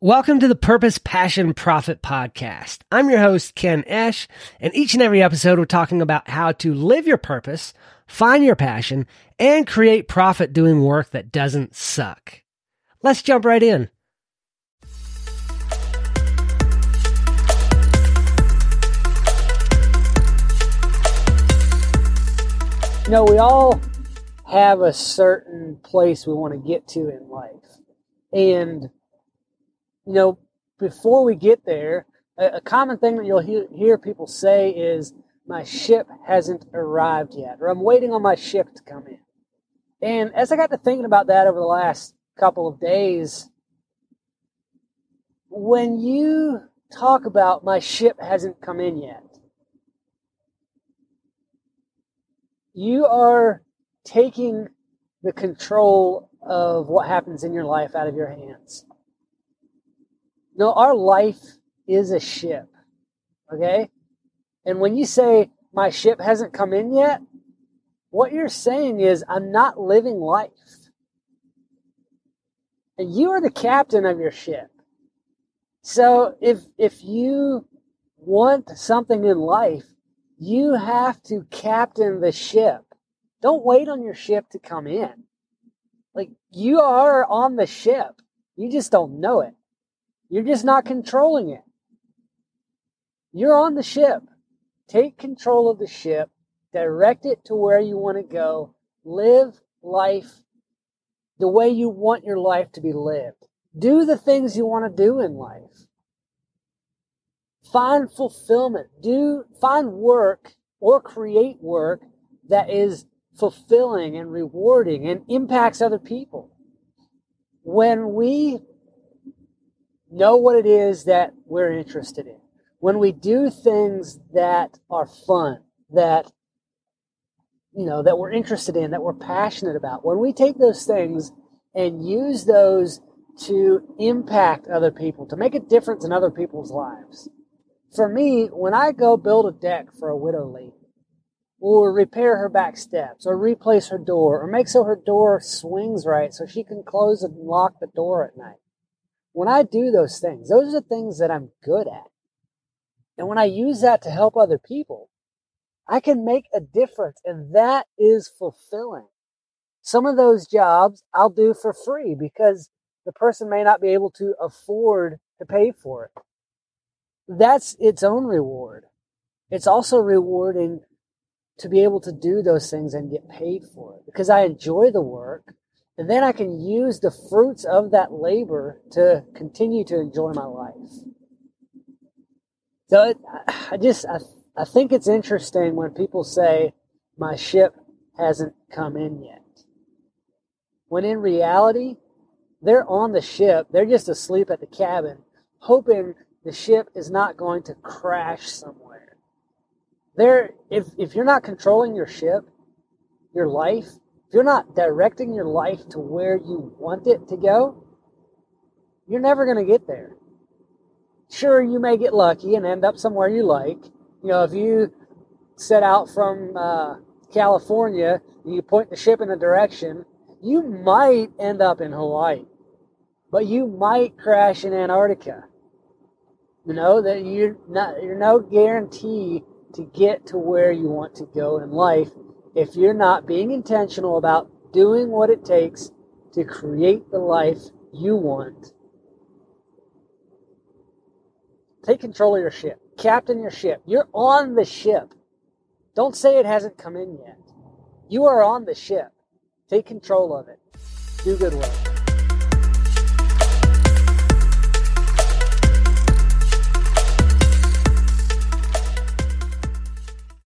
Welcome to the Purpose, Passion, Profit podcast. I'm your host, Ken Esch, and each and every episode we're talking about how to live your purpose, find your passion, and create profit doing work that doesn't suck. Let's jump right in. You know, we all have a certain place we want to get to in life. And you know, before we get there, a, a common thing that you'll hear, hear people say is, my ship hasn't arrived yet, or I'm waiting on my ship to come in. And as I got to thinking about that over the last couple of days, when you talk about my ship hasn't come in yet, you are taking the control of what happens in your life out of your hands. No, our life is a ship. Okay? And when you say, my ship hasn't come in yet, what you're saying is, I'm not living life. And you are the captain of your ship. So if, if you want something in life, you have to captain the ship. Don't wait on your ship to come in. Like you are on the ship. You just don't know it. You're just not controlling it. You're on the ship. Take control of the ship, direct it to where you want to go, live life the way you want your life to be lived. Do the things you want to do in life. Find fulfillment. Do find work or create work that is fulfilling and rewarding and impacts other people. When we know what it is that we're interested in. When we do things that are fun, that you know, that we're interested in, that we're passionate about, when we take those things and use those to impact other people, to make a difference in other people's lives. For me, when I go build a deck for a widow lady, or repair her back steps, or replace her door, or make so her door swings right so she can close and lock the door at night, when I do those things, those are the things that I'm good at. And when I use that to help other people, I can make a difference and that is fulfilling. Some of those jobs I'll do for free because the person may not be able to afford to pay for it. That's its own reward. It's also rewarding to be able to do those things and get paid for it because I enjoy the work and then I can use the fruits of that labor to continue to enjoy my life. So it, I just, I, I think it's interesting when people say, my ship hasn't come in yet. When in reality, they're on the ship, they're just asleep at the cabin, hoping the ship is not going to crash somewhere. There, if, if you're not controlling your ship, your life, you're not directing your life to where you want it to go, you're never going to get there. Sure, you may get lucky and end up somewhere you like. You know, if you set out from uh, California and you point the ship in a direction, you might end up in Hawaii, but you might crash in Antarctica. You know that you're not you're no guarantee to get to where you want to go in life if you're not being intentional about doing what it takes to create the life you want. Take control of your ship. Captain your ship. You're on the ship. Don't say it hasn't come in yet. You are on the ship. Take control of it. Do good work.